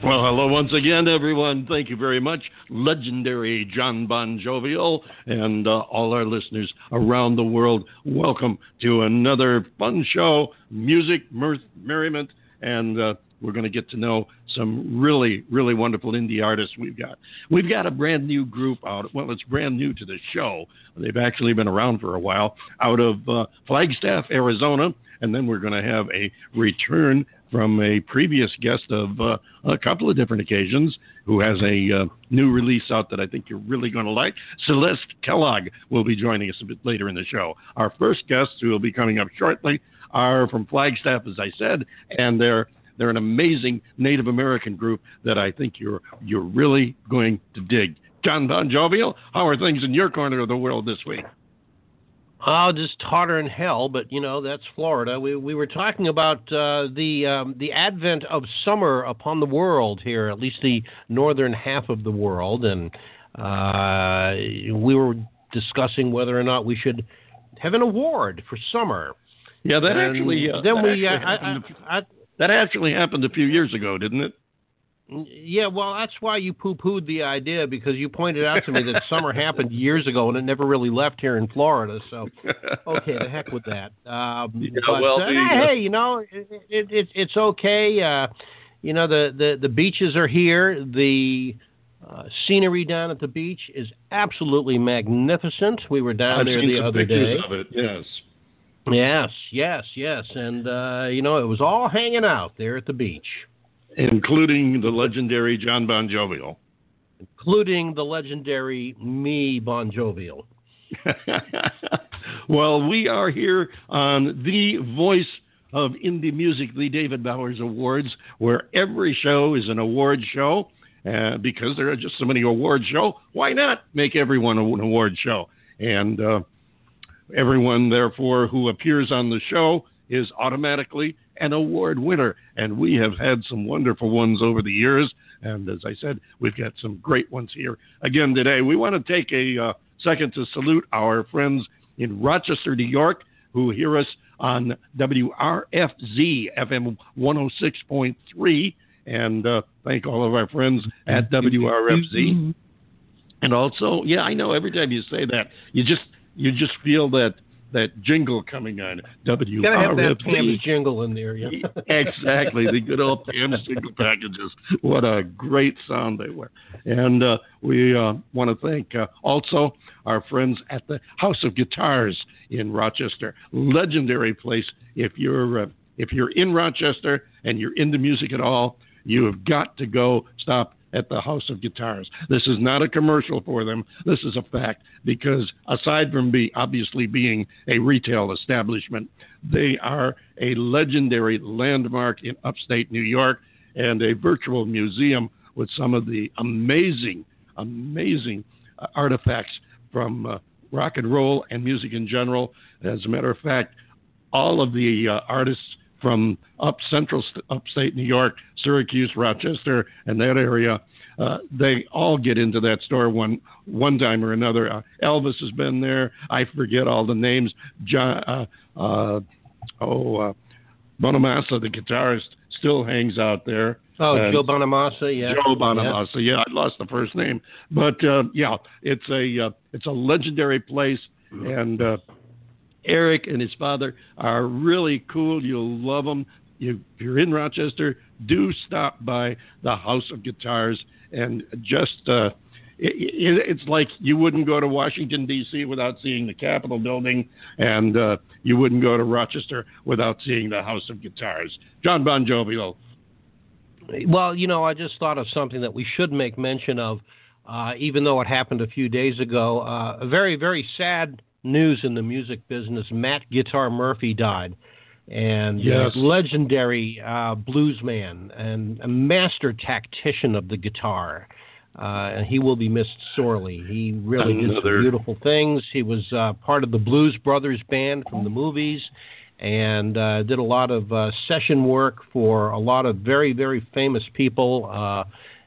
Well, hello once again, everyone. Thank you very much, legendary John Bon Jovial, and uh, all our listeners around the world. Welcome to another fun show, music, mirth, merriment, and uh, we're going to get to know some really, really wonderful indie artists we've got. We've got a brand new group out. Well, it's brand new to the show. They've actually been around for a while out of uh, Flagstaff, Arizona. And then we're going to have a return from a previous guest of uh, a couple of different occasions who has a uh, new release out that I think you're really going to like. Celeste Kellogg will be joining us a bit later in the show. Our first guests who will be coming up shortly are from Flagstaff, as I said, and they're they're an amazing Native American group that I think you're you're really going to dig. John Bon Jovial, how are things in your corner of the world this week? Oh, just hotter than hell, but you know that's Florida. We we were talking about uh, the um, the advent of summer upon the world here, at least the northern half of the world, and uh, we were discussing whether or not we should have an award for summer. Yeah, that and actually. Uh, then that we. Actually I, I, I, that actually happened a few years ago, didn't it? Yeah, well, that's why you poo-pooed the idea because you pointed out to me that summer happened years ago and it never really left here in Florida. So, okay, the heck with that. Um, yeah, but, well, uh, the, hey, you know, it, it, it, it's okay. Uh, you know, the, the the beaches are here. The uh, scenery down at the beach is absolutely magnificent. We were down I've there the other day. It, yes. Yes, yes, yes, and uh, you know it was all hanging out there at the beach including the legendary John Bon Jovial. Including the legendary me, Bon Jovial. well, we are here on the voice of indie music, the David Bowers Awards, where every show is an award show. Uh, because there are just so many award show, why not make everyone an award show? And uh, everyone, therefore, who appears on the show is automatically an award winner. And we have had some wonderful ones over the years. And as I said, we've got some great ones here again today. We want to take a uh, second to salute our friends in Rochester, New York, who hear us on WRFZ FM 106.3. And uh, thank all of our friends at WRFZ. And also, yeah, I know every time you say that, you just you just feel that that jingle coming on WRFZ. Gotta have that Pam's jingle in there, yeah. exactly, the good old Pam's jingle packages. What a great sound they were. And uh, we uh, want to thank uh, also our friends at the House of Guitars in Rochester. Legendary place. If you're uh, if you're in Rochester and you're into music at all, you have got to go stop at the House of Guitars. This is not a commercial for them. This is a fact because aside from be obviously being a retail establishment, they are a legendary landmark in upstate New York and a virtual museum with some of the amazing, amazing uh, artifacts from uh, rock and roll and music in general. As a matter of fact, all of the uh, artists from up central upstate New York, Syracuse, Rochester, and that area. Uh, they all get into that store one one time or another. Uh, Elvis has been there. I forget all the names. John, uh, uh oh, uh, Bonamassa, the guitarist, still hangs out there. Oh, and Joe Bonamassa, yeah. Joe Bonamassa, yeah. yeah. I lost the first name, but uh, yeah, it's a it's a legendary place, and Eric and his father are really cool. You'll love them. You, if you're in Rochester, do stop by the House of Guitars and just. Uh, it, it, it's like you wouldn't go to Washington D.C. without seeing the Capitol building, and uh, you wouldn't go to Rochester without seeing the House of Guitars. John Bon Jovial. Well, you know, I just thought of something that we should make mention of, uh, even though it happened a few days ago. Uh, a very, very sad news in the music business. Matt Guitar Murphy died, and yes. legendary uh, bluesman and a master tactician of the guitar. uh, and he will be missed sorely. He really Another... did some beautiful things. He was uh, part of the Blues Brothers band from the movies, and uh, did a lot of uh, session work for a lot of very, very famous people, uh,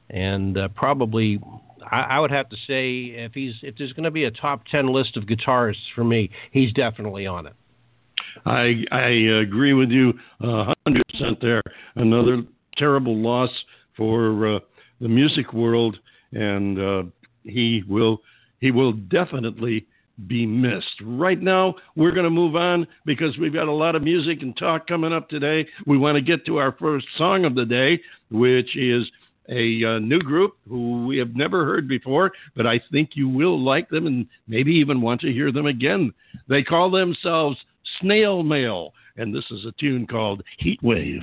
and uh, probably. I, I would have to say, if he's if there's going to be a top ten list of guitarists for me, he's definitely on it. I I agree with you hundred percent there. Another terrible loss for uh, the music world, and uh, he will he will definitely be missed. Right now, we're going to move on because we've got a lot of music and talk coming up today. We want to get to our first song of the day, which is a uh, new group who we have never heard before, but I think you will like them and maybe even want to hear them again. They call themselves Snail Mail, and this is a tune called Heat Wave.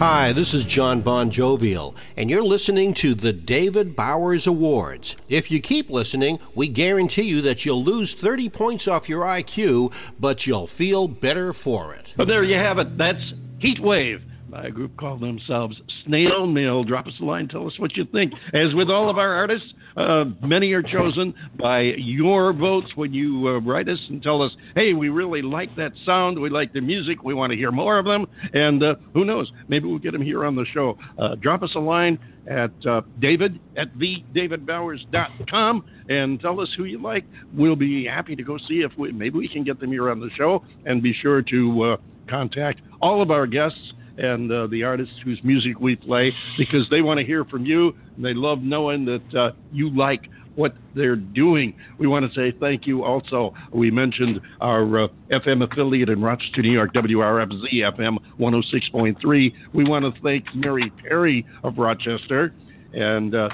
Hi, this is John Bon Jovial, and you're listening to the David Bowers Awards. If you keep listening, we guarantee you that you'll lose 30 points off your IQ, but you'll feel better for it. But there you have it. That's Heat Wave by a group called themselves Snail Mail. Drop us a line, tell us what you think. As with all of our artists, uh, many are chosen by your votes when you uh, write us and tell us, hey, we really like that sound, we like the music, we want to hear more of them, and uh, who knows, maybe we'll get them here on the show. Uh, drop us a line at uh, david at thedavidbowers.com and tell us who you like. We'll be happy to go see if we, maybe we can get them here on the show, and be sure to uh, contact all of our guests and uh, the artists whose music we play because they want to hear from you. And they love knowing that uh, you like what they're doing. We want to say thank you also. We mentioned our uh, FM affiliate in Rochester, New York, WRFZ FM 106.3. We want to thank Mary Perry of Rochester, and uh,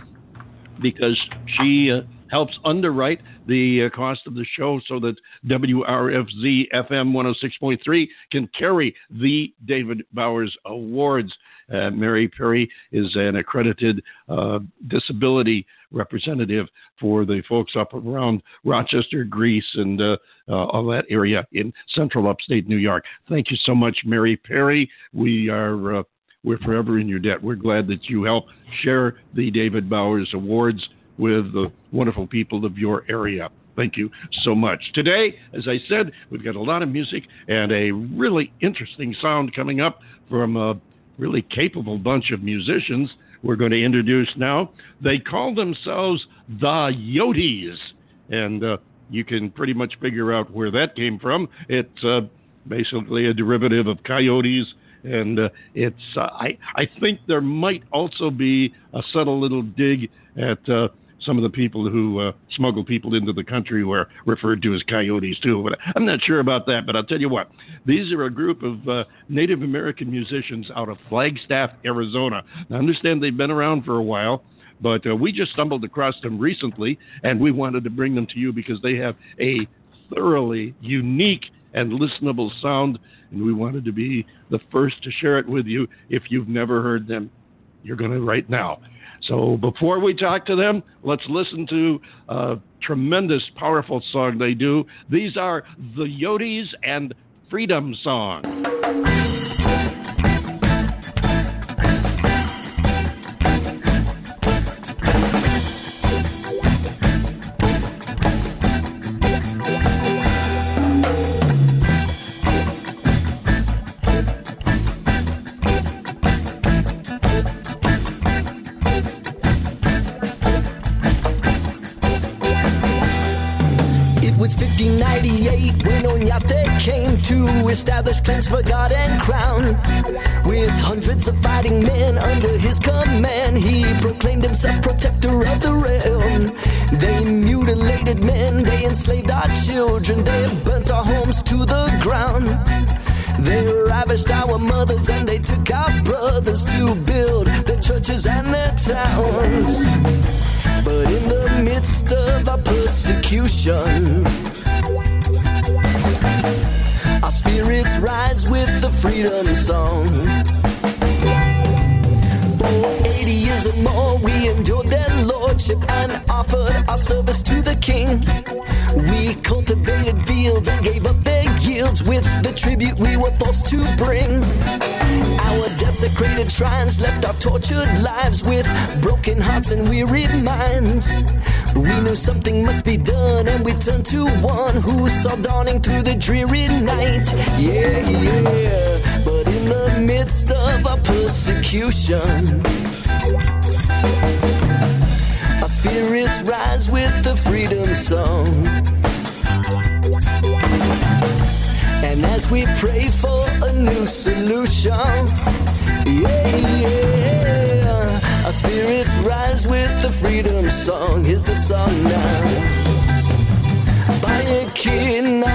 because she uh, helps underwrite the uh, cost of the show so that WRFZ FM 106.3 can carry the David Bowers Awards. Uh, Mary Perry is an accredited uh, disability representative for the folks up around Rochester, Greece, and uh, uh, all that area in central upstate New York. Thank you so much, Mary Perry. We are uh, we're forever in your debt. We're glad that you help share the David Bowers Awards with the wonderful people of your area. Thank you so much. Today, as I said, we've got a lot of music and a really interesting sound coming up from a really capable bunch of musicians we're going to introduce now. They call themselves the Yoties, and uh, you can pretty much figure out where that came from. It's uh, basically a derivative of coyotes and uh, it's uh, I I think there might also be a subtle little dig at uh, some of the people who uh, smuggle people into the country were referred to as coyotes too. But I'm not sure about that. But I'll tell you what, these are a group of uh, Native American musicians out of Flagstaff, Arizona. Now, I understand they've been around for a while. But uh, we just stumbled across them recently, and we wanted to bring them to you because they have a thoroughly unique and listenable sound, and we wanted to be the first to share it with you. If you've never heard them, you're going to right now. So before we talk to them, let's listen to a tremendous, powerful song they do. These are the Yoties and Freedom Song. God and crown. With hundreds of fighting men under his command, he proclaimed himself protector of the realm. They mutilated men, they enslaved our children, they burnt our homes to the ground. They ravished our mothers and they took our brothers to build their churches and their towns. But in the midst of our persecution, spirits rise with the freedom song. For 80 years and more, we endured their lordship and offered our service to the king. We cultivated fields and gave up their yields with the tribute we were forced to bring. Our desecrated shrines left our tortured lives with broken hearts and weary minds. We knew something must be done, and we turned to one who saw dawning through the dreary night. Yeah, yeah. But in the midst of our persecution, our spirits rise with the freedom song. And as we pray for a new solution, yeah, yeah, our spirits rise with the freedom song. Here's the song now.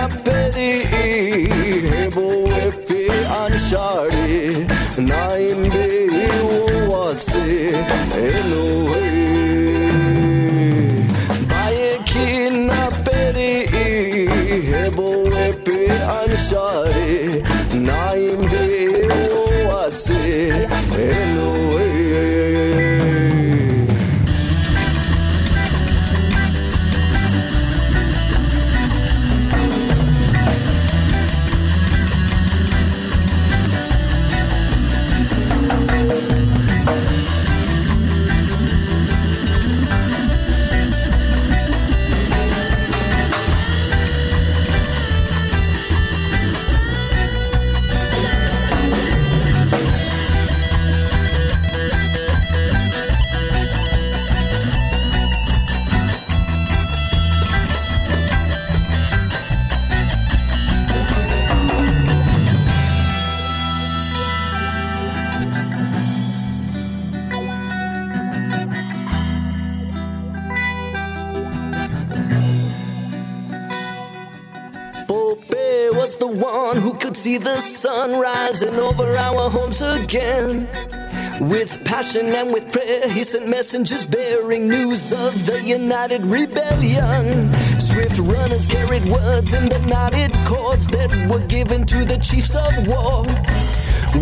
Apedi hebo epi anshari naimbe Hello rising over our homes again. With passion and with prayer, he sent messengers bearing news of the united rebellion. Swift runners carried words in the knotted cords that were given to the chiefs of war.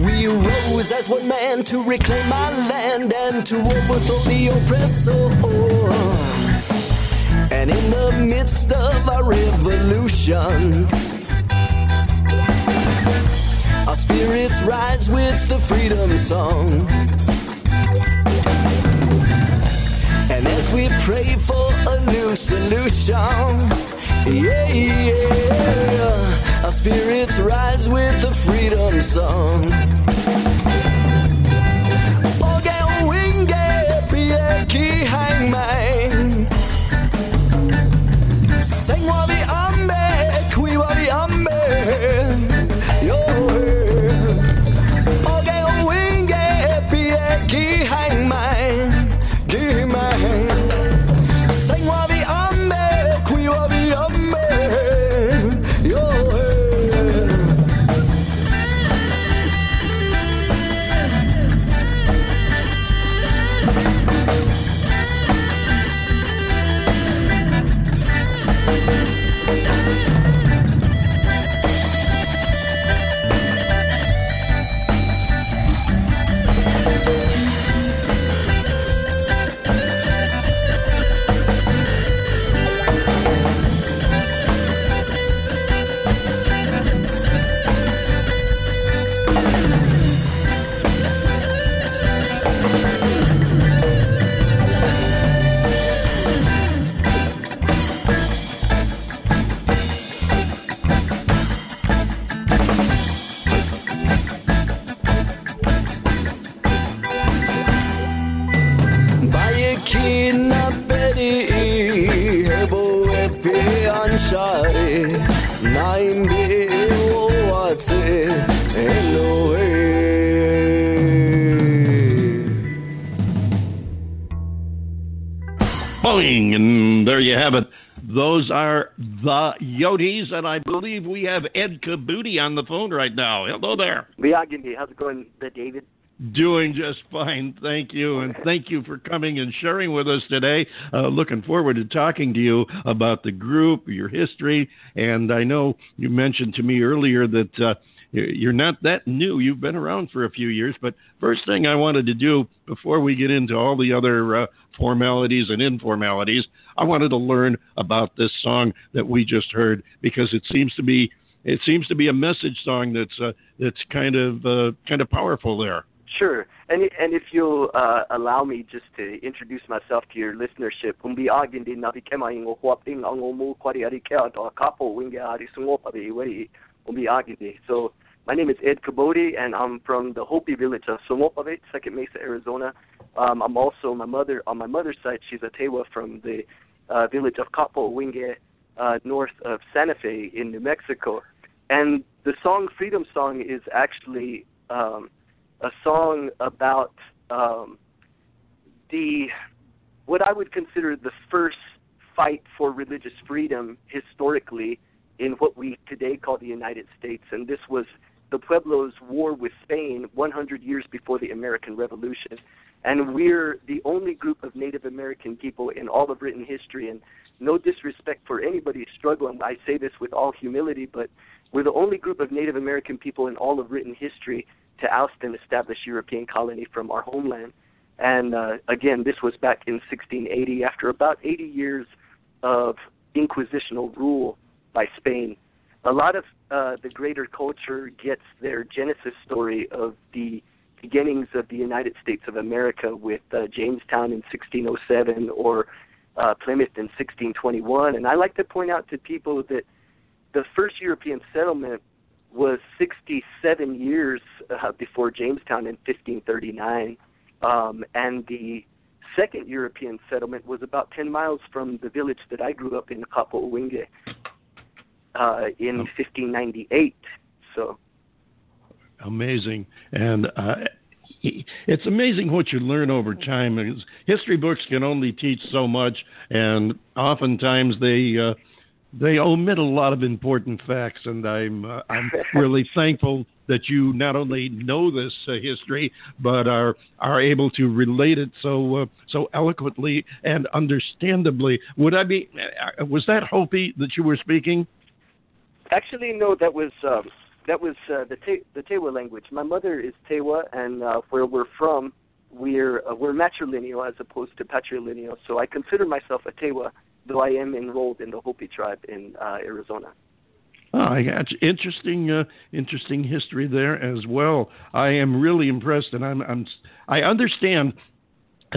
We rose as one man to reclaim our land and to overthrow the oppressor. And in the midst of our revolution, our spirits rise with the freedom song. And as we pray for a new solution, yeah, yeah, our spirits rise with the freedom song. Boge winge pieki hang mine. Sing wali ambe, the Yoties, and I believe we have Ed Kabotie on the phone right now. Hello there. Miyagi, how's it going, David? Doing just fine, thank you, and thank you for coming and sharing with us today. Uh, looking forward to talking to you about the group, your history, and I know you mentioned to me earlier that uh, you're not that new. You've been around for a few years. But first thing I wanted to do before we get into all the other uh, formalities and informalities, I wanted to learn about this song that we just heard because it seems to be it seems to be a message song that's uh, that's kind of uh, kind of powerful there. Sure, and and if you'll uh, allow me just to introduce myself to your listenership, ingo kapo winge ari So my name is Ed Kabotie, and I'm from the Hopi village of Somopavit, Second Mesa, Arizona. Um, I'm also my mother on my mother's side. She's a Tewa from the uh, village of Capo Winge, uh, north of Santa Fe in New Mexico. And the song Freedom Song is actually um, a song about um, the what I would consider the first fight for religious freedom historically in what we today call the United States. And this was the Pueblos' war with Spain 100 years before the American Revolution. And we're the only group of Native American people in all of written history. And no disrespect for anybody struggling, I say this with all humility, but we're the only group of Native American people in all of written history to oust an established European colony from our homeland. And uh, again, this was back in 1680 after about 80 years of inquisitional rule by Spain a lot of uh, the greater culture gets their genesis story of the beginnings of the United States of America with uh, Jamestown in 1607 or uh, Plymouth in 1621. And I like to point out to people that the first European settlement was 67 years uh, before Jamestown in 1539. Um, and the second European settlement was about 10 miles from the village that I grew up in, Kapolowinge uh, in 1598. So amazing, and uh, it's amazing what you learn over time. History books can only teach so much, and oftentimes they uh, they omit a lot of important facts, and I'm uh, I'm really thankful that you not only know this uh, history but are are able to relate it so uh, so eloquently and understandably. Would I be? Uh, was that Hopi that you were speaking? Actually, no. That was um, that was uh, the Te- the Tewa language. My mother is Tewa, and uh, where we're from, we're we're matrilineal as opposed to patrilineal. So I consider myself a Tewa though I am enrolled in the Hopi tribe in uh, Arizona. Oh, I got interesting, uh, interesting history there as well. I am really impressed, and I'm, I'm, I understand.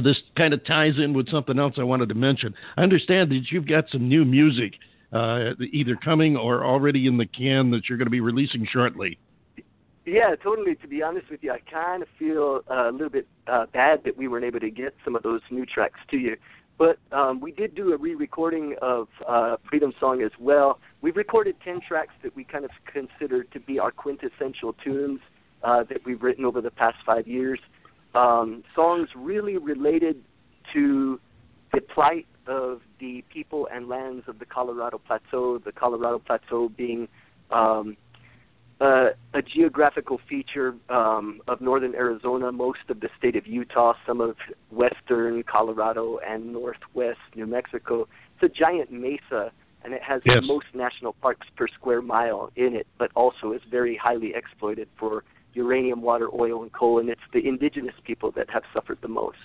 This kind of ties in with something else I wanted to mention. I understand that you've got some new music, uh, either coming or already in the can that you're going to be releasing shortly. Yeah, totally. To be honest with you, I kind of feel uh, a little bit uh, bad that we weren't able to get some of those new tracks to you. But um, we did do a re-recording of uh, Freedom Song as well. We've recorded ten tracks that we kind of consider to be our quintessential tunes uh, that we've written over the past five years. Um, songs really related to the plight of the people and lands of the Colorado Plateau. The Colorado Plateau being um, uh, a geographical feature um, of northern Arizona, most of the state of Utah, some of western Colorado, and northwest New Mexico. It's a giant mesa, and it has yes. the most national parks per square mile in it, but also is very highly exploited for uranium, water, oil, and coal, and it's the indigenous people that have suffered the most.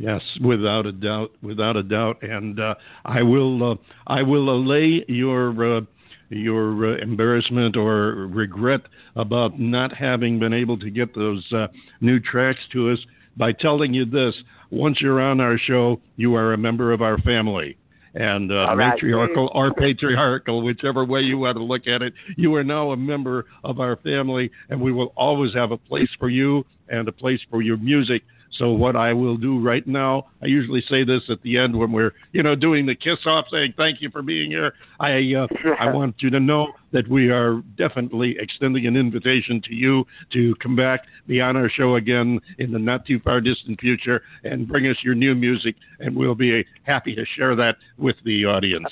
Yes, without a doubt, without a doubt, and uh, I will, uh, I will allay your uh, your uh, embarrassment or regret about not having been able to get those uh, new tracks to us by telling you this once you're on our show, you are a member of our family. And uh, right. matriarchal or patriarchal, whichever way you want to look at it, you are now a member of our family, and we will always have a place for you and a place for your music so what I will do right now, I usually say this at the end when we're, you know, doing the kiss off, saying thank you for being here. I uh, I want you to know that we are definitely extending an invitation to you to come back, be on our show again in the not too far distant future, and bring us your new music, and we'll be happy to share that with the audience.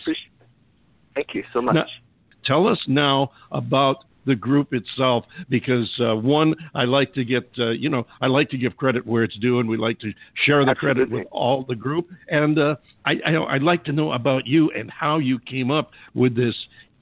Thank you so much. Now, tell us now about the group itself because uh, one, I like to get uh, you know I like to give credit where it's due, and we like to share the Absolutely. credit with all the group. And uh, I, I would like to know about you and how you came up with this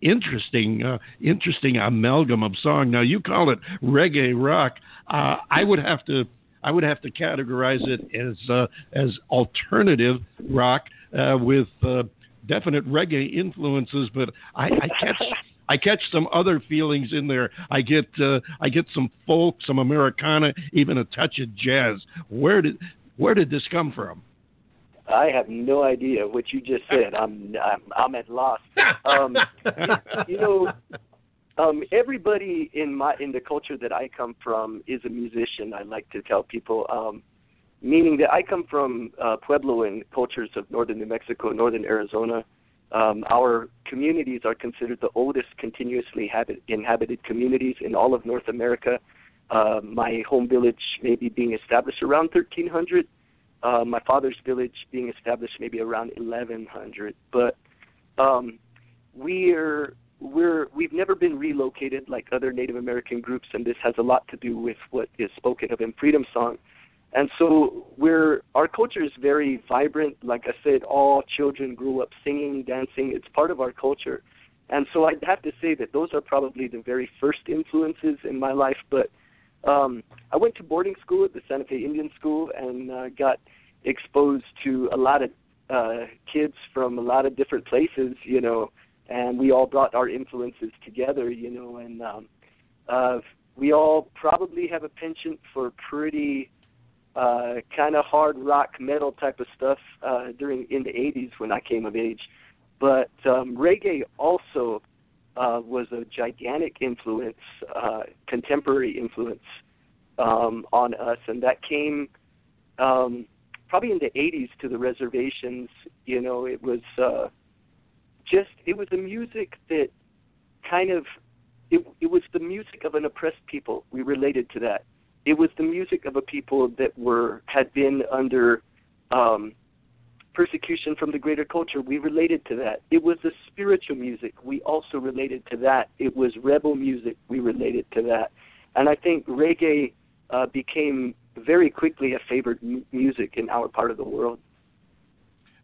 interesting uh, interesting amalgam of song. Now you call it reggae rock. Uh, I would have to I would have to categorize it as uh, as alternative rock uh, with uh, definite reggae influences, but I, I catch I catch some other feelings in there. I get uh, I get some folk, some Americana, even a touch of jazz. Where did where did this come from? I have no idea what you just said. I'm I'm, I'm at loss. Um, you know, um, everybody in my in the culture that I come from is a musician. I like to tell people, um, meaning that I come from uh, Pueblo and cultures of northern New Mexico, northern Arizona. Um, our communities are considered the oldest continuously habit, inhabited communities in all of North America. Uh, my home village maybe being established around 1300. Uh, my father's village being established maybe around 1100. But um, we're we're we've never been relocated like other Native American groups, and this has a lot to do with what is spoken of in Freedom Song. And so we're our culture is very vibrant. Like I said, all children grew up singing, dancing. It's part of our culture. And so I'd have to say that those are probably the very first influences in my life. But um, I went to boarding school at the Santa Fe Indian School and uh, got exposed to a lot of uh, kids from a lot of different places, you know, and we all brought our influences together, you know, and um, uh, we all probably have a penchant for pretty uh, kind of hard rock metal type of stuff uh, during in the 80s when I came of age. But um, reggae also uh, was a gigantic influence, uh, contemporary influence um, on us, and that came um, probably in the 80s to the reservations. You know, it was uh, just it was a music that kind of it, it was the music of an oppressed people. We related to that it was the music of a people that were had been under um, persecution from the greater culture, we related to that. It was the spiritual music. We also related to that. It was rebel music. We related to that. And I think reggae uh, became very quickly a favored m- music in our part of the world.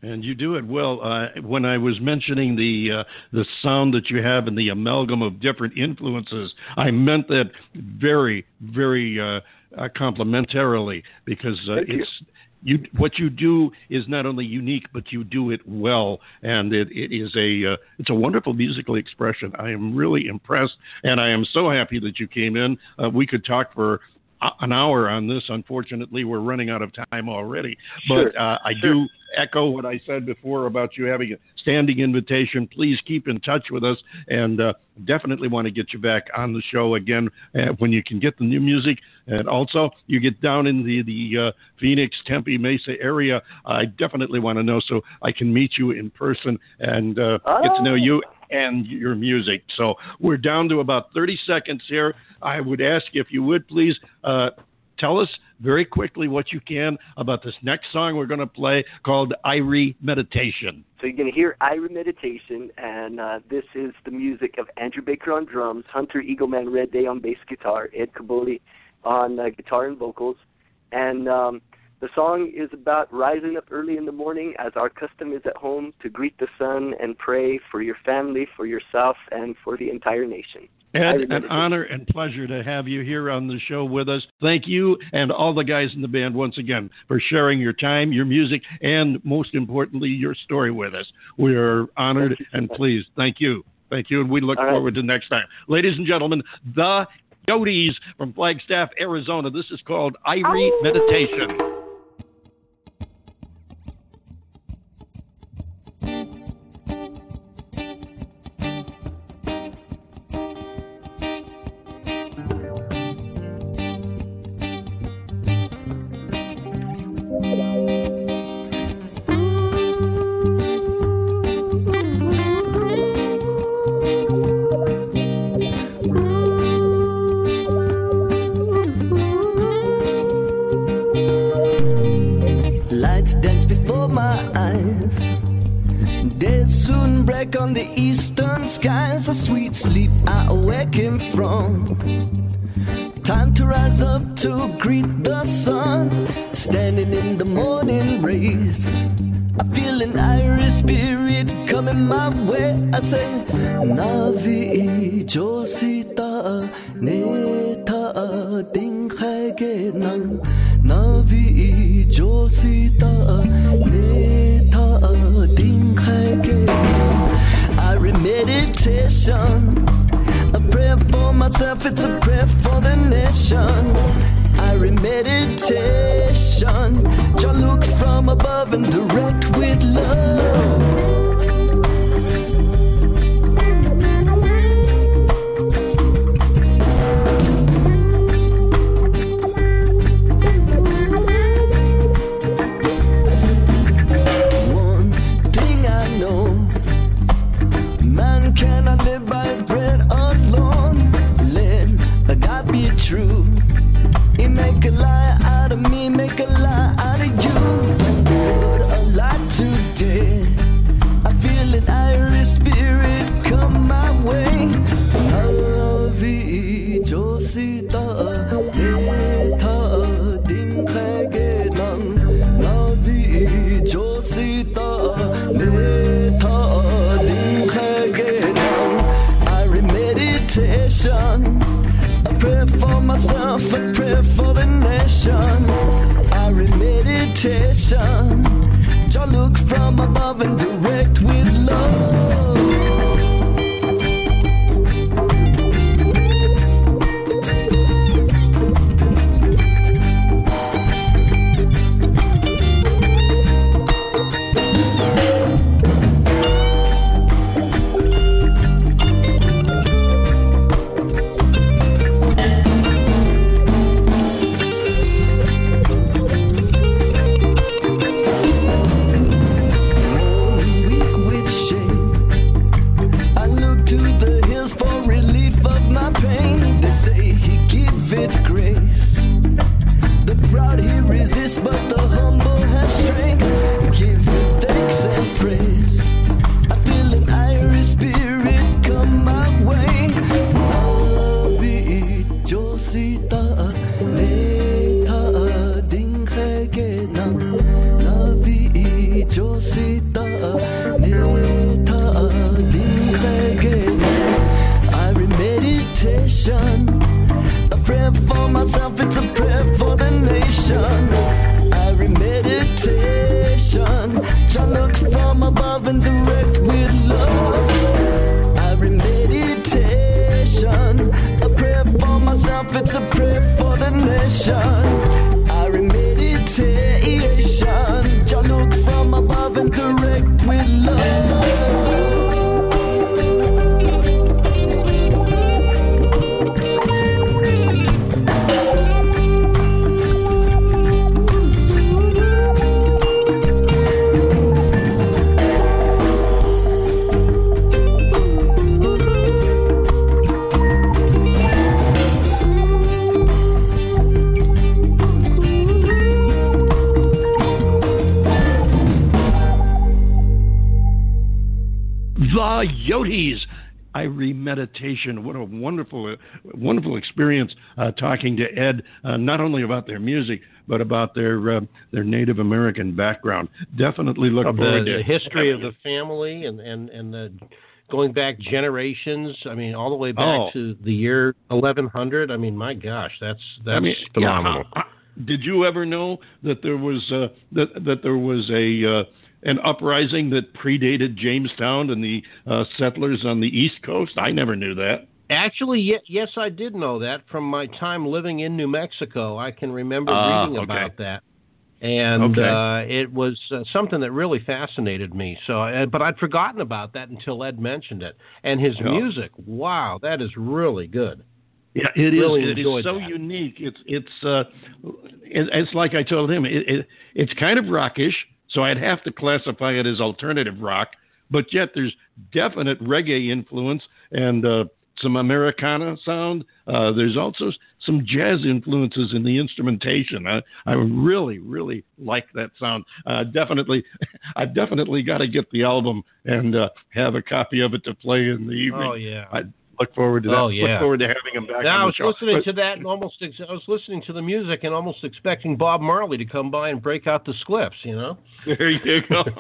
And you do it well. Uh, when I was mentioning the uh, the sound that you have and the amalgam of different influences, I meant that very, very uh, uh complimentarily because uh, it's you what you do is not only unique but you do it well. And it, it is a uh, it's a wonderful musical expression. I am really impressed and i am so happy that you came in. Uh, we could talk for an hour on this. Unfortunately we're running out of time already. But uh, i sure. do echo what I said before about you having a standing invitation. Please keep in touch with us, and uh, definitely want to get you back on the show again uh, when you can get the new music. And also, you get down in the the uh, Phoenix, Tempe, Mesa area. I definitely want to know so I can meet you in person and uh, oh. get to know you and your music. So we're down to about 30 seconds here. I would ask if you would please uh, tell us very quickly what you can about this next song we're going to play called Irie Meditation. So you're going to hear Irie Meditation, and uh, this is the music of Andrew Baker on drums, Hunter Eagleman Red Day on bass guitar, Ed Kabotie on uh, guitar and vocals, and um, the song is about rising up early in the morning, as our custom is at home, to greet the sun and pray for your family, for yourself, and for the entire nation. Ed, an honor and pleasure to have you here on the show with us. Thank you and all the guys in the band once again for sharing your time, your music, and most importantly, your story with us. We are honored and pleased. Thank you. Thank you. And we look all forward right. to next time. Ladies and gentlemen, the Yoties from Flagstaff, Arizona. This is called Irie oh. Meditation. On the eastern skies, a sweet sleep I awaken from. Time to rise up to greet the sun, standing in the morning rays. I feel an Irie spirit coming my way. I say, Navi Josita Neta Ding Nang Navi Josita meditation. A prayer for myself, it's a prayer for the nation. I meditation. Just look from above and direct with love. above and direct. with meditation. What a wonderful, wonderful experience uh, talking to Ed, uh, not only about their music, but about their uh, their Native American background. Definitely look of forward the, to the history of the family and and and the going back generations. I mean, all the way back oh. to the year 1100. I mean, my gosh, that's that's I mean, phenomenal. Yeah, did you ever know that there was uh, that that there was a uh, an uprising that predated Jamestown and the uh, settlers on the East Coast? I never knew that. Actually, yes, I did know that from my time living in New Mexico. I can remember uh, reading okay. about that, and okay. uh, it was uh, something that really fascinated me. So, uh, but I'd forgotten about that until Ed mentioned it. And his yeah. music, wow, that is really good. Yeah, it really is. It is so that. unique. It's it's uh, it, it's like I told him. It, it, it's kind of rockish so I'd have to classify it as alternative rock, but yet there's definite reggae influence and uh, some Americana sound. Uh, there's also some jazz influences in the instrumentation. I, I really, really like that sound. Uh, definitely, I've definitely got to get the album and uh, have a copy of it to play in the evening. Oh yeah. I, look forward to that. Oh, yeah. Look forward to having him back. Now, I was listening but, to that and almost ex- I was listening to the music and almost expecting Bob Marley to come by and break out the Spliffs. You know. There you go.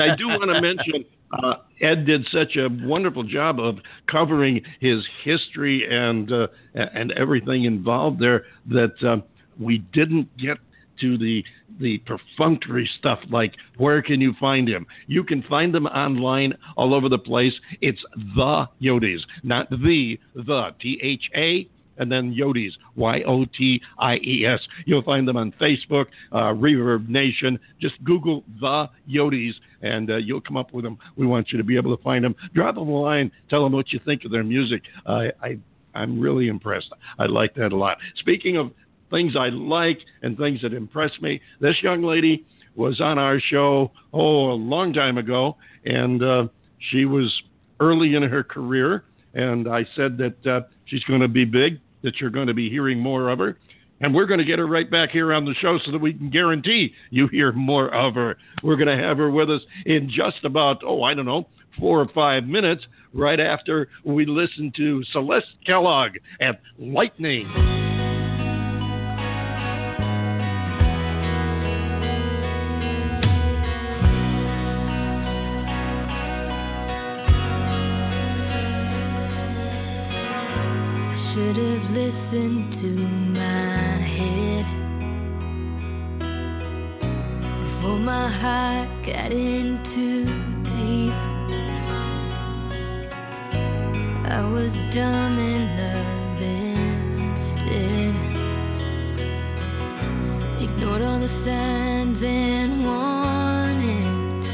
I do want to mention uh, Ed did such a wonderful job of covering his history and uh, and everything involved there that uh, we didn't get to the the perfunctory stuff like where can you find him? You can find them online all over the place. It's the Yoties, not the the T H A and then Yoties, Y O T I E S. You'll find them on Facebook, uh, Reverb Nation. Just Google the Yoties, and uh, you'll come up with them. We want you to be able to find them. Drop them a line. Tell them what you think of their music. Uh, I I'm really impressed. I like that a lot. Speaking of things I like and things that impress me. This young lady was on our show, oh, a long time ago, and uh, she was early in her career. And I said that uh, she's going to be big, that you're going to be hearing more of her. And we're going to get her right back here on the show so that we can guarantee you hear more of her. We're going to have her with us in just about, oh, I don't know, four or five minutes, right after we listen to Celeste Kellogg at Lightning. Listened to my head before my heart got in too deep. I was dumb in love instead, ignored all the signs and warnings.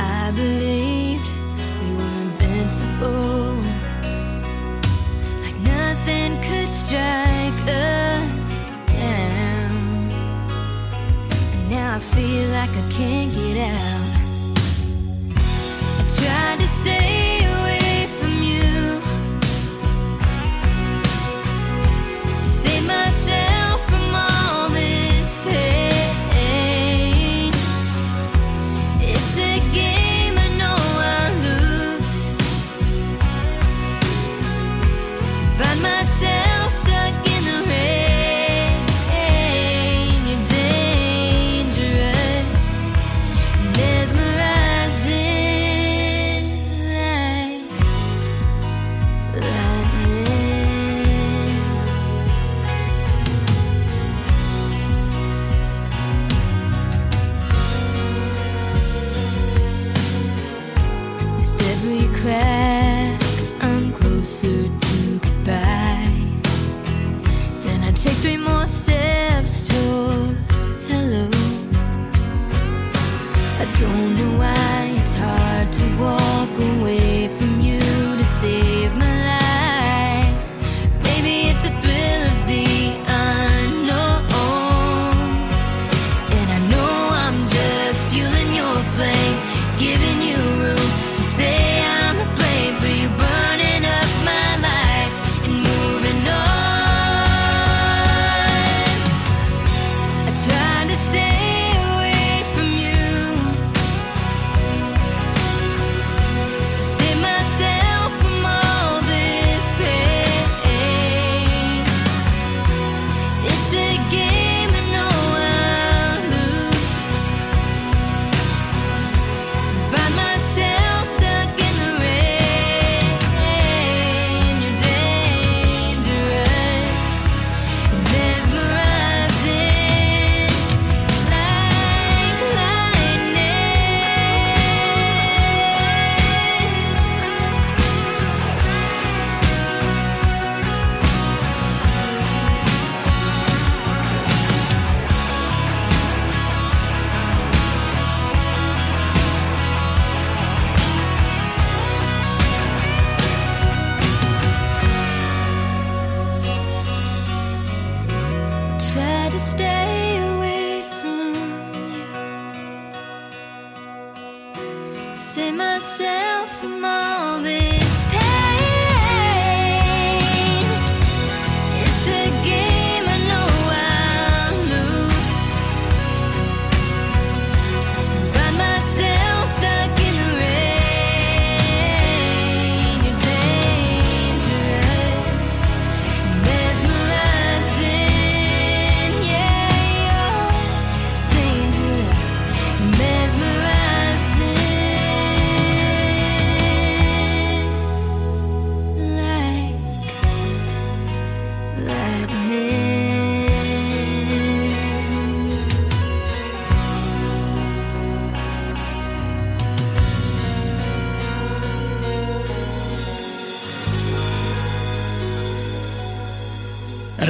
I believed we were invincible I feel like I can't get out. I tried to stay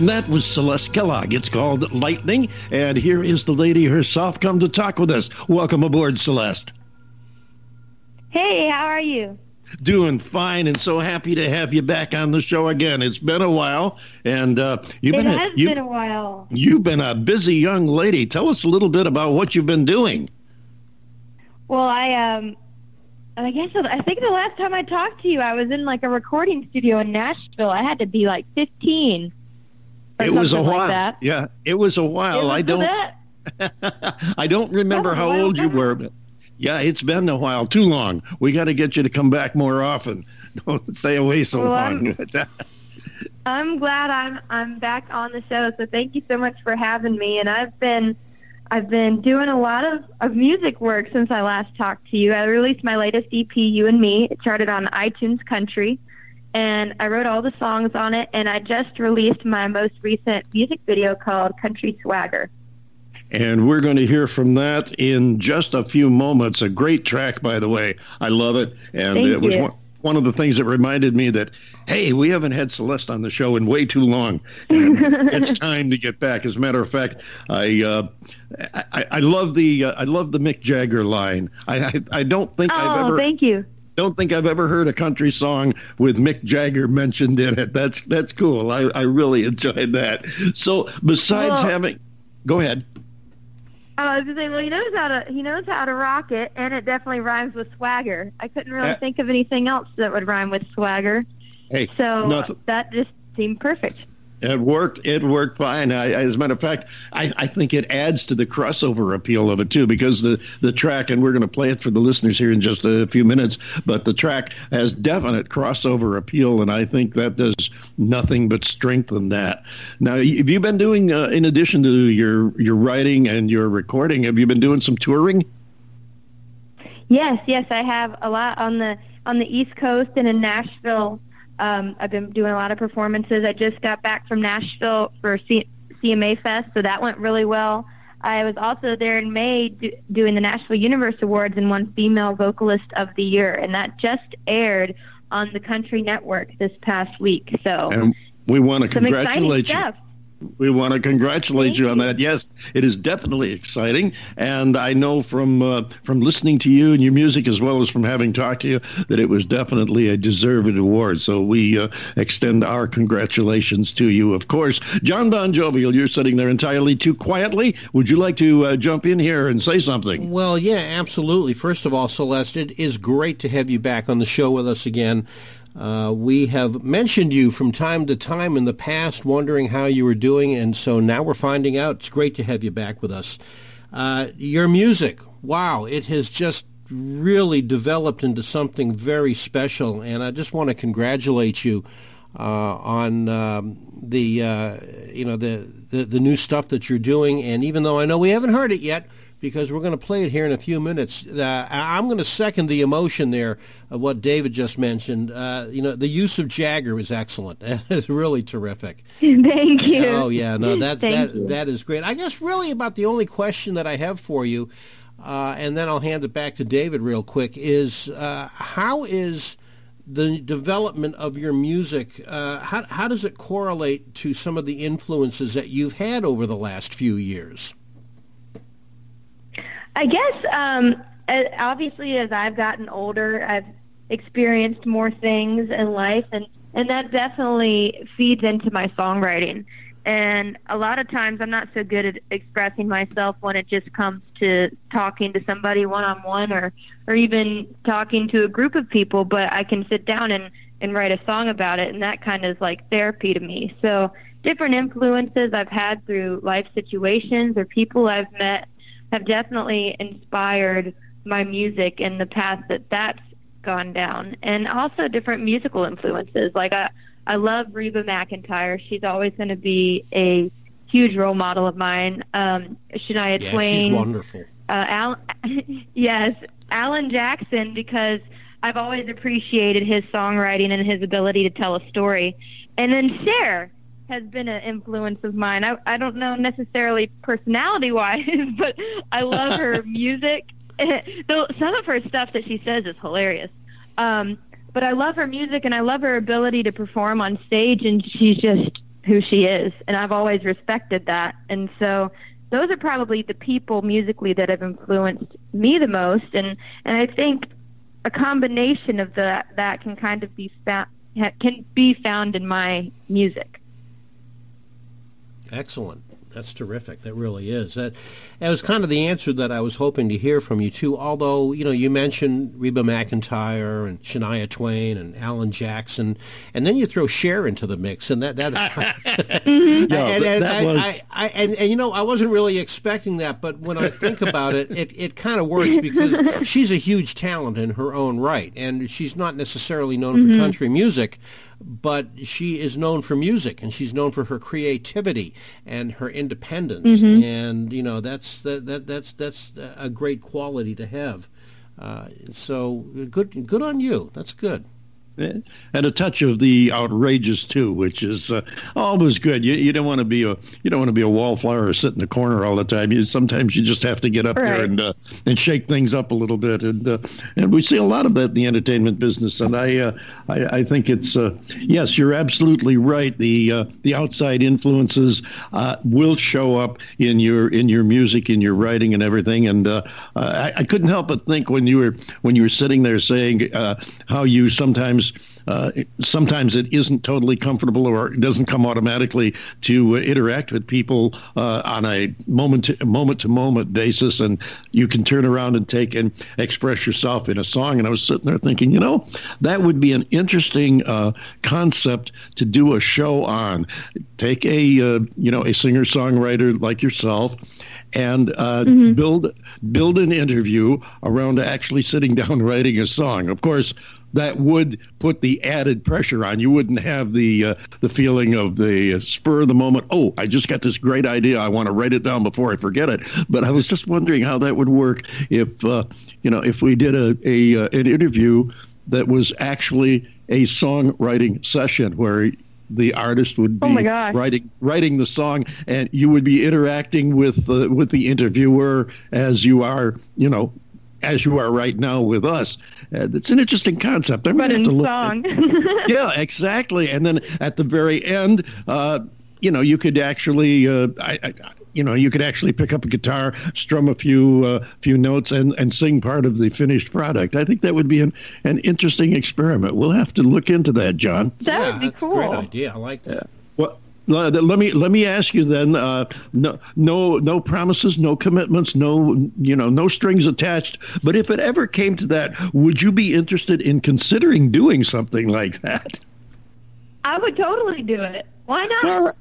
that was Celeste Kellogg. It's called Lightning. And here is the lady herself come to talk with us. Welcome aboard, Celeste. Hey, how are you? Doing fine, and so happy to have you back on the show again. It's been a while, and uh, you've it been has a, you, been a while. You've been a busy young lady. Tell us a little bit about what you've been doing. Well, I um, I guess I think the last time I talked to you, I was in like a recording studio in Nashville. I had to be like 15 it was a while. Like yeah, it was a while. I don't. I don't remember how old you were, but yeah, it's been a while. Too long. We got to get you to come back more often. Don't stay away so well, long. I'm, I'm glad I'm I'm back on the show. So thank you so much for having me. And I've been I've been doing a lot of, of music work since I last talked to you. I released my latest EP, You and Me. It charted on iTunes Country and I wrote all the songs on it. And I just released my most recent music video called Country Swagger. And we're going to hear from that in just a few moments. A great track, by the way. I love it. And Thank it was you. one, one of the things that reminded me that, hey, we haven't had Celeste on the show in way too long. It's time to get back. As a matter of fact, I uh, I, I, love the uh, I love the Mick Jagger line. I I, I don't think oh, I've ever. thank you don't think I've ever heard a country song with Mick Jagger mentioned in it. That's that's cool. I, I really enjoyed that. So besides well, having, go ahead. I was gonna say, well, he knows how to he knows how to rock it, and it definitely rhymes with swagger. I couldn't really uh, think of anything else that would rhyme with swagger. Hey, so nothing. that just seemed perfect. It worked. It worked fine. I, as a matter of fact, I, I think it adds to the crossover appeal of it too, because the the track, and we're going to play it for the listeners here in just a few minutes. But the track has definite crossover appeal, and I think that does nothing but strengthen that. Now, have you been doing, uh, in addition to your your writing and your recording, have you been doing some touring? Yes, yes, I have a lot on the on the East Coast and in Nashville um, I've been doing a lot of performances. I just got back from Nashville for C- CMA Fest, so that went really well. I was also there in May do- doing the Nashville Universe Awards and won Female Vocalist of the Year, and that just aired on the Country Network this past week. So and we want to congratulate you. Stuff. We want to congratulate you, you on that. Yes, it is definitely exciting, and I know from uh, from listening to you and your music, as well as from having talked to you, that it was definitely a deserved award. So we uh, extend our congratulations to you. Of course, John Bon Jovial, you're sitting there entirely too quietly. Would you like to uh, jump in here and say something? Well, yeah, absolutely. First of all, Celeste, it is great to have you back on the show with us again. Uh, we have mentioned you from time to time in the past, wondering how you were doing, and so now we're finding out. It's great to have you back with us. Uh, your music, wow, it has just really developed into something very special, and I just want to congratulate you uh, on um, the uh, you know the, the the new stuff that you're doing. And even though I know we haven't heard it yet, because we're going to play it here in a few minutes. Uh, I'm going to second the emotion there of what David just mentioned. Uh, you know, the use of Jagger was excellent. It's really terrific. Thank you. Oh yeah, no, that that you. that is great. I guess really about the only question that I have for you, uh, and then I'll hand it back to David real quick. Is uh, how is the development of your music, uh, how, how does it correlate to some of the influences that you've had over the last few years? I guess um, obviously as I've gotten older, I've experienced more things in life, and and that definitely feeds into my songwriting. And a lot of times I'm not so good at expressing myself when it just comes to talking to somebody one on one or or even talking to a group of people, but I can sit down and and write a song about it and that kind of is like therapy to me. So different influences I've had through life situations or people I've met have definitely inspired my music in the path that that's gone down, and also different musical influences. Like I, I love Reba McEntire. She's always going to be a huge role model of mine. Um, Shania yeah, Twain. she's wonderful. Uh, Al- yes, Alan Jackson, because I've always appreciated his songwriting and his ability to tell a story. And then Cher has been an influence of mine. I, I don't know necessarily personality wise, but I love her music. Though some of her stuff that she says is hilarious. Um, but I love her music and I love her ability to perform on stage, and she's just who she is. And I've always respected that. And so those are probably the people musically that have influenced me the most. And, and I think a combination of that that can kind of be found can be found in my music. Excellent. That's terrific. That really is. That, that was kind of the answer that I was hoping to hear from you too. Although you know you mentioned Reba McEntire and Shania Twain and Alan Jackson, and then you throw Cher into the mix, and that that. mm-hmm. and, and, that I, was... I, I, and, and you know I wasn't really expecting that, but when I think about it, it it kind of works because she's a huge talent in her own right, and she's not necessarily known mm-hmm. for country music, but she is known for music and she's known for her creativity and her independence. Mm-hmm. and you know that's that, that that's that's a great quality to have. Uh, so good good on you. That's good and a touch of the outrageous too, which is uh, always good. You, you don't want to be a you don't want to be a wallflower or sit in the corner all the time. You sometimes you just have to get up right. there and uh, and shake things up a little bit. And uh, and we see a lot of that in the entertainment business. And I uh, I, I, think it's uh, yes, you're absolutely right. The uh, the outside influences will show up in your in your music, in your writing, and everything. And I, I, couldn't help but think when you were when you were sitting there saying how you sometimes uh, sometimes it isn't totally comfortable or it doesn't come automatically to uh, interact with people uh, on a moment to moment to moment basis, and you can turn around and take and express yourself in a song. And I was sitting there thinking, you know, that would be an interesting uh, concept to do a show on. Take a uh, you know a singer songwriter like yourself and uh, mm-hmm. build build an interview around actually sitting down writing a song. Of course, that would put the added pressure on. You wouldn't have the uh, the feeling of the spur of the moment. Oh, I just got this great idea. I want to write it down before I forget it. But I was just wondering how that would work if uh, you know if we did a, a uh, an interview that was actually a songwriting session where the artist would oh be oh writing writing the song, and you would be interacting with the with the interviewer as you are, you know, as you are right now with us. Uh, it's an interesting concept. I'm going to have to look. Song. At, yeah, exactly. And then at the very end, uh, you know, you could actually, uh, I, I, you know, you could actually pick up a guitar, strum a few uh, few notes, and and sing part of the finished product. I think that would be an an interesting experiment. We'll have to look into that, John. That yeah, would be that's cool. A great idea. I like that. Well, let me let me ask you then. Uh, no, no, no promises, no commitments, no you know, no strings attached. But if it ever came to that, would you be interested in considering doing something like that? I would totally do it. Why not? Far,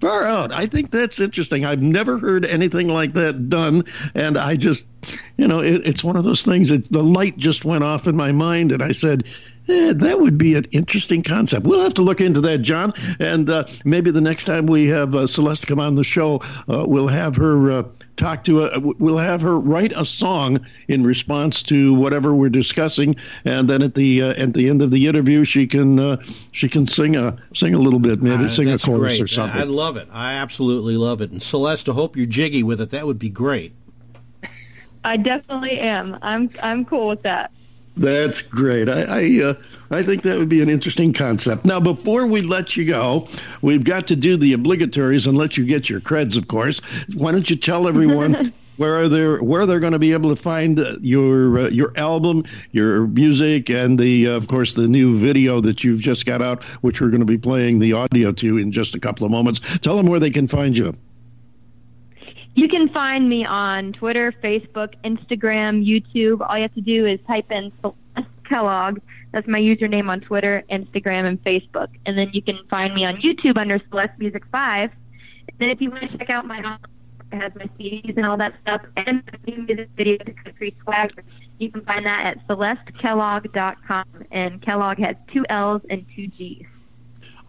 far out. I think that's interesting. I've never heard anything like that done, and I just, you know, it, it's one of those things that the light just went off in my mind, and I said, Eh, that would be an interesting concept. We'll have to look into that, John. And uh, maybe the next time we have uh, Celeste come on the show, uh, we'll have her uh, talk to a, we'll have her write a song in response to whatever we're discussing, and then at the uh, at the end of the interview, she can uh, she can sing a sing a little bit, maybe sing a chorus great. or something. I love it. I absolutely love it. And Celeste, I hope you're jiggy with it. That would be great. I definitely am. I'm I'm cool with that. That's great. I I, uh, I, think that would be an interesting concept. Now, before we let you go, we've got to do the obligatories and let you get your creds, of course. Why don't you tell everyone where are they where they're going to be able to find your uh, your album, your music, and the uh, of course the new video that you've just got out, which we're going to be playing the audio to in just a couple of moments. Tell them where they can find you. You can find me on Twitter, Facebook, Instagram, YouTube. All you have to do is type in Celeste Kellogg. That's my username on Twitter, Instagram, and Facebook. And then you can find me on YouTube under Celeste Music 5. And then if you want to check out my it has my CDs and all that stuff, and the new music video to Country Swagger, you can find that at celestekellogg.com. And Kellogg has two L's and two G's.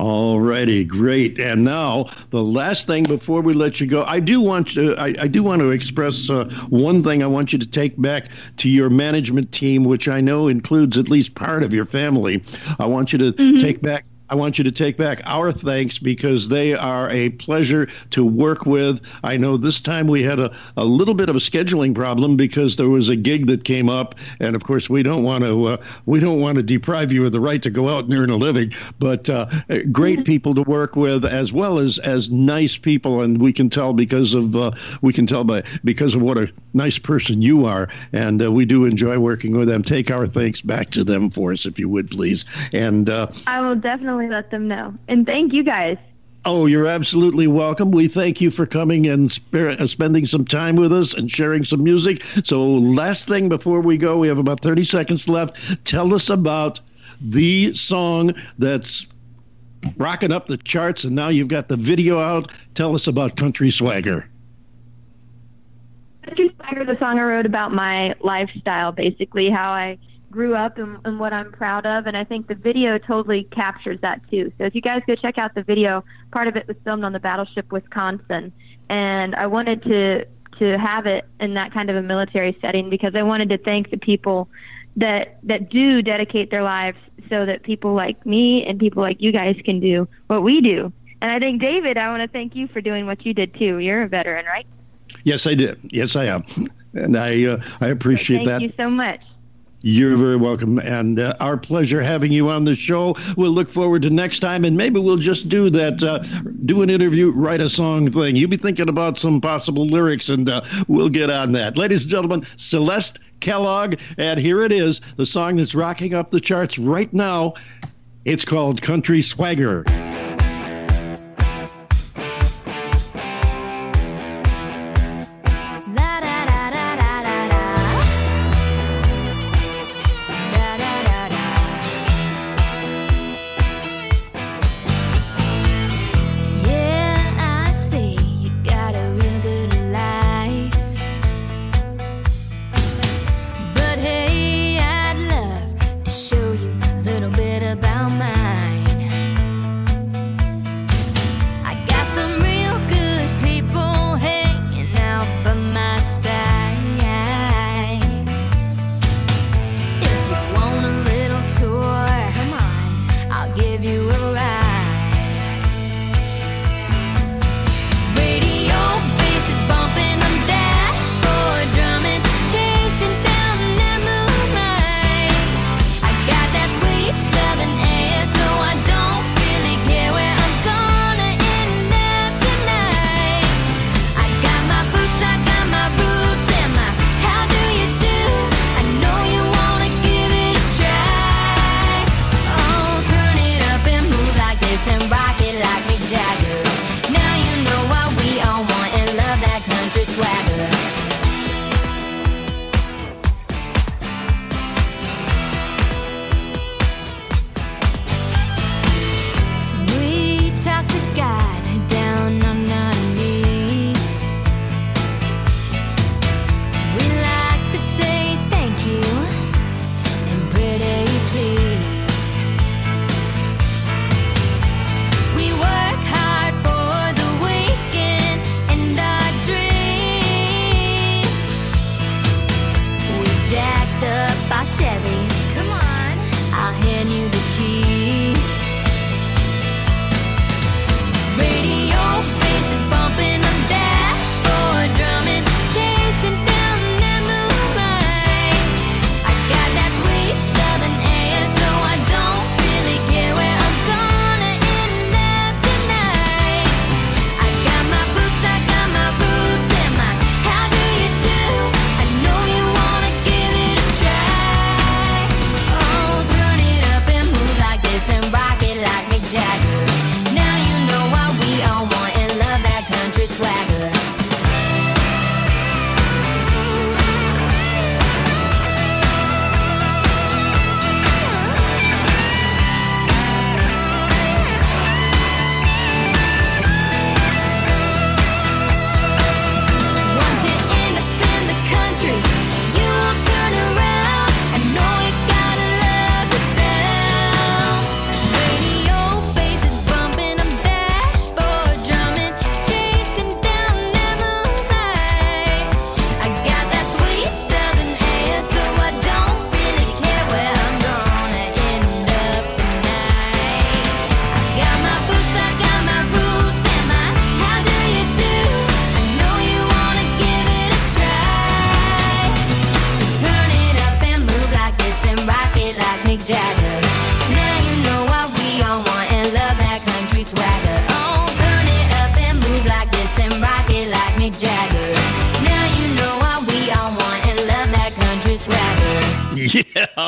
All righty, great. And now the last thing before we let you go, I do want to I, I do want to express uh, one thing I want you to take back to your management team, which I know includes at least part of your family. I want you to mm-hmm. take back I want you to take back our thanks because they are a pleasure to work with. I know this time we had a, a little bit of a scheduling problem because there was a gig that came up, and of course we don't want to uh, we don't want to deprive you of the right to go out and earn a living. But uh, great mm-hmm. people to work with, as well as as nice people, and we can tell because of uh, we can tell by because of what a nice person you are, and uh, we do enjoy working with them. Take our thanks back to them for us, if you would please. And uh, I will definitely definitely let them know. And thank you guys. Oh, you're absolutely welcome. We thank you for coming and sp- uh, spending some time with us and sharing some music. So, last thing before we go, we have about 30 seconds left. Tell us about the song that's rocking up the charts, and now you've got the video out. Tell us about Country Swagger. Country Swagger, the song I wrote about my lifestyle, basically how I grew up and, and what I'm proud of. And I think the video totally captures that too. So if you guys go check out the video, part of it was filmed on the battleship Wisconsin, and I wanted to to have it in that kind of a military setting because I wanted to thank the people that that do dedicate their lives so that people like me and people like you guys can do what we do. And I think David, I want to thank you for doing what you did too. You're a veteran, right? Yes, I did. Yes, I am, and I uh, I appreciate thank that. Thank you so much. You're very welcome, and uh, our pleasure having you on the show. We'll look forward to next time, and maybe we'll just do that, uh, do an interview, write a song thing. You'll be thinking about some possible lyrics, and uh, we'll get on that. Ladies and gentlemen, Celeste Kellogg, and here it is, the song that's rocking up the charts right now. It's called Country Swagger. swagger.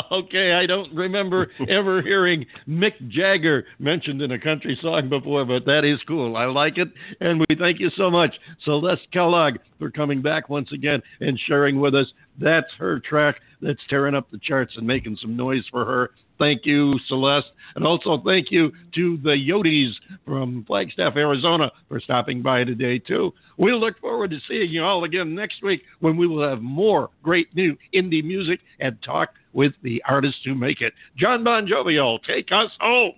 okay. I don't remember ever hearing Mick Jagger mentioned in a country song before, but that is cool. I like it, and we thank you so much, Celeste Kellogg, for coming back once again and sharing with us. That's her track that's tearing up the charts and making some noise for her. Thank you, Celeste. And also thank you to the Yoties from Flagstaff, Arizona for stopping by today, too. We look forward to seeing you all again next week when we will have more great new indie music and talk with the artists who make it. John Bon Jovial, take us home.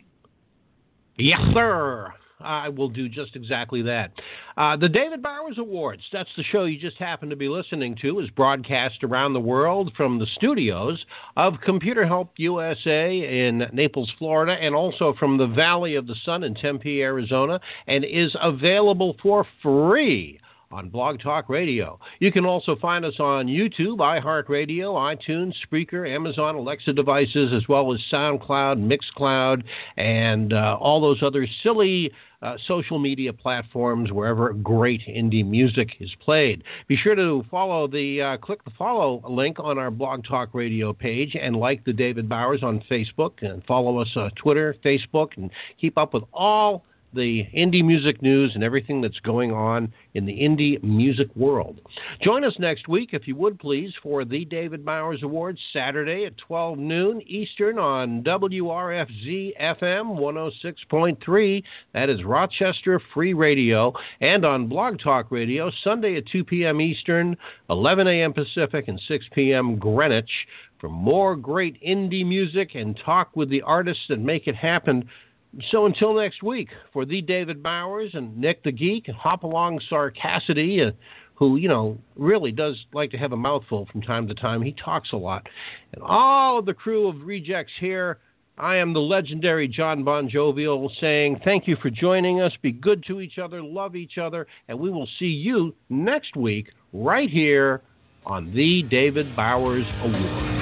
Yes, sir. I will do just exactly that. Uh, the David Bowers Awards, that's the show you just happened to be listening to, is broadcast around the world from the studios of Computer Help USA in Naples, Florida, and also from the Valley of the Sun in Tempe, Arizona, and is available for free on Blog Talk Radio. You can also find us on YouTube, iHeartRadio, iTunes, Spreaker, Amazon Alexa devices, as well as SoundCloud, Mixcloud, and uh, all those other silly uh, social media platforms wherever great indie music is played. Be sure to follow the uh, click the follow link on our Blog Talk Radio page and like the David Bowers on Facebook and follow us on Twitter, Facebook, and keep up with all the indie music news and everything that's going on in the indie music world. Join us next week, if you would please, for the David Bowers Awards Saturday at 12 noon Eastern on WRFZ FM 106.3. That is Rochester Free Radio. And on Blog Talk Radio Sunday at 2 p.m. Eastern, 11 a.m. Pacific, and 6 p.m. Greenwich. For more great indie music and talk with the artists that make it happen, so until next week, for the David Bowers and Nick the Geek, and Hopalong Sarcassity, uh, who, you know, really does like to have a mouthful from time to time. He talks a lot. And all of the crew of Rejects here, I am the legendary John Bon Jovial saying thank you for joining us. Be good to each other, love each other, and we will see you next week right here on the David Bowers Award.